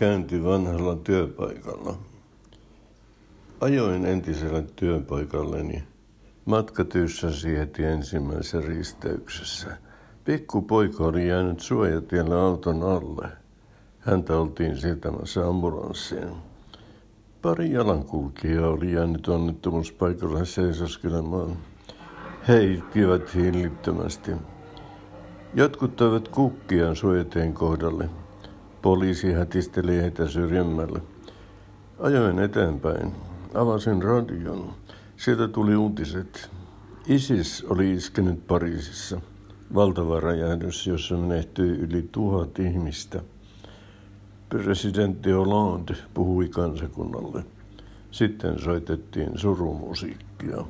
käynti vanhalla työpaikalla. Ajoin entiselle työpaikalleni. Matka tyssäsi heti ensimmäisessä risteyksessä. Pikku poika oli jäänyt suojatiellä auton alle. Häntä oltiin siirtämässä ambulanssiin. Pari jalankulkijaa oli jäänyt onnettomuuspaikalle seisoskelemaan. He itkivät hillittömästi. Jotkut toivat kukkia suojateen kohdalle. Poliisi hätisteli heitä syrjemmälle. Ajoin eteenpäin. Avasin radion. Sieltä tuli uutiset. ISIS oli iskenyt Pariisissa. Valtava räjähdys, jossa menehtyi yli tuhat ihmistä. Presidentti Hollande puhui kansakunnalle. Sitten soitettiin surumusiikkia.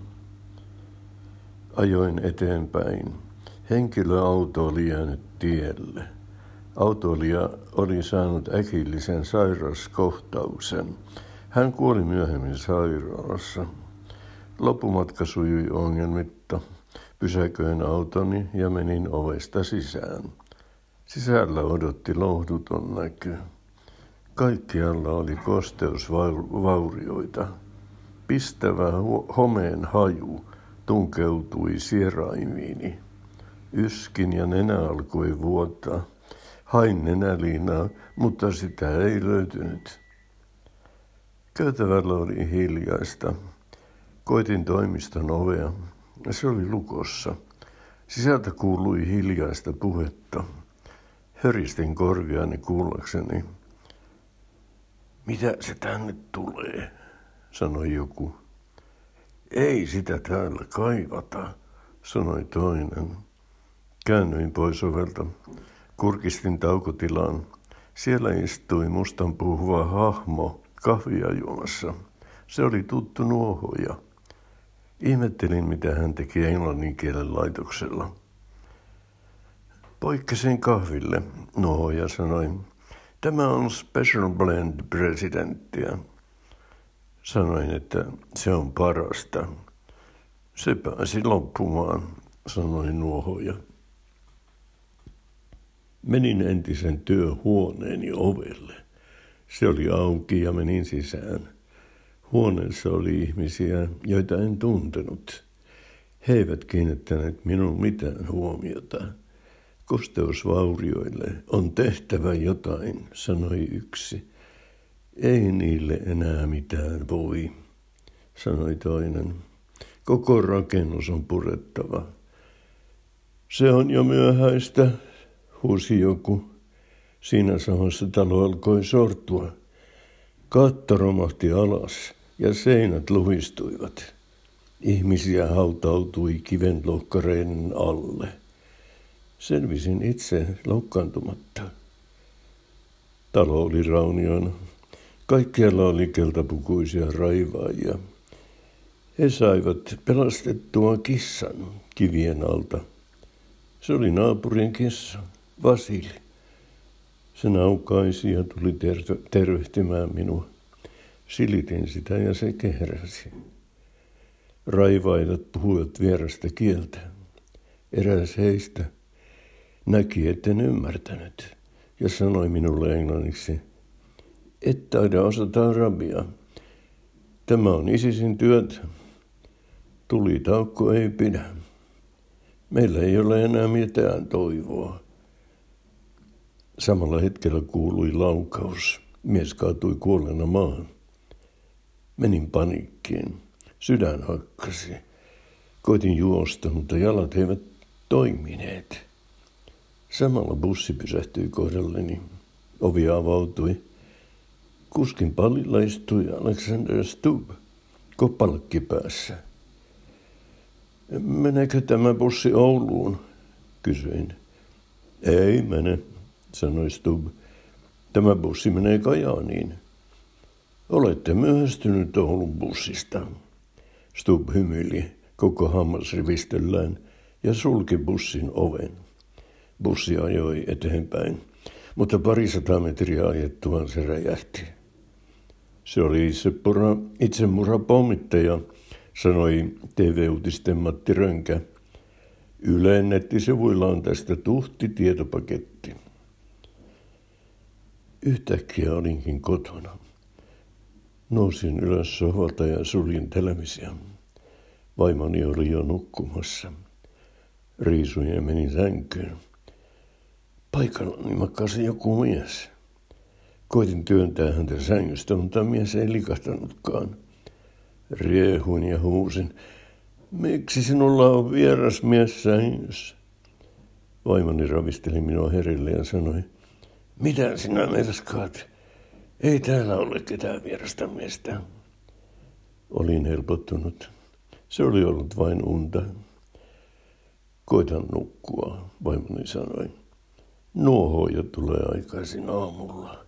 Ajoin eteenpäin. Henkilöauto oli jäänyt tielle. Autoilija oli saanut äkillisen sairauskohtauksen. Hän kuoli myöhemmin sairaalassa. Lopumatka sujui ongelmitta. Pysäköin autoni ja menin ovesta sisään. Sisällä odotti lohduton näky. Kaikkialla oli kosteusvaurioita. Pistävä homeen haju tunkeutui sieraimiini. Yskin ja nenä alkoi vuotaa. Hain nenäliinaa, mutta sitä ei löytynyt. Käytävällä oli hiljaista. Koitin toimiston ovea. Se oli lukossa. Sisältä kuului hiljaista puhetta. Höristin korviani kuullakseni. Mitä se tänne tulee, sanoi joku. Ei sitä täällä kaivata, sanoi toinen. Käännyin pois ovelta. Kurkistin taukotilaan. Siellä istui mustan puhuva hahmo kahvia juomassa. Se oli tuttu nuohoja. Ihmettelin, mitä hän teki englannin kielen laitoksella. Poikkesin kahville, nuohoja sanoi. Tämä on Special Blend presidenttiä. Sanoin, että se on parasta. Se pääsi loppumaan, sanoi nuohoja. Menin entisen työhuoneeni ovelle. Se oli auki ja menin sisään. Huoneessa oli ihmisiä, joita en tuntenut. He eivät kiinnittäneet minun mitään huomiota. Kosteusvaurioille on tehtävä jotain, sanoi yksi. Ei niille enää mitään voi, sanoi toinen. Koko rakennus on purettava. Se on jo myöhäistä, huusi joku. Siinä samassa talo alkoi sortua. Katto romahti alas ja seinät luhistuivat. Ihmisiä hautautui kiven lohkareiden alle. Selvisin itse loukkaantumatta. Talo oli rauniona. Kaikkialla oli keltapukuisia raivaajia. He saivat pelastettua kissan kivien alta. Se oli naapurin kissa. Vasili. Se naukaisi ja tuli ter- tervehtimään minua. Silitin sitä ja se kehräsi. Raivaidat puhuivat vierasta kieltä. Eräs heistä näki, etten ymmärtänyt, ja sanoi minulle englanniksi, et taida osata arabia. Tämä on isisin työtä. Tulitaukko ei pidä. Meillä ei ole enää mitään toivoa. Samalla hetkellä kuului laukaus. Mies kaatui kuolleena maahan. Menin panikkiin. Sydän hakkasi. Koitin juosta, mutta jalat eivät toimineet. Samalla bussi pysähtyi kohdalleni. Ovi avautui. Kuskin pallilla istui Alexander Stubb, koppalakki päässä. Meneekö tämä bussi Ouluun? Kysyin. Ei mene, sanoi Stub. Tämä bussi menee Kajaaniin. Olette myöhästynyt Oulun bussista. Stub hymyili koko hammasrivistöllään ja sulki bussin oven. Bussi ajoi eteenpäin, mutta parisataa metriä ajettuaan se räjähti. Se oli itsepura, itsemurha pommittaja, sanoi TV-uutisten Matti Rönkä. Ylen nettisivuilla on tästä tuhti tietopaketti. Yhtäkkiä olinkin kotona. Nousin ylös sohvalta ja suljin television. Vaimoni oli jo nukkumassa. Riisuin ja menin sänkyyn. Paikallani makasi joku mies. Koitin työntää häntä sängystä, mutta mies ei likahtanutkaan. Riehuin ja huusin, miksi sinulla on vieras mies sängyssä? Vaimoni ravisteli minua herille ja sanoi, mitä sinä merskaat? Ei täällä ole ketään vierasta miestä. Olin helpottunut. Se oli ollut vain unta. Koitan nukkua, vaimoni sanoi. Nuo tulee aikaisin aamulla.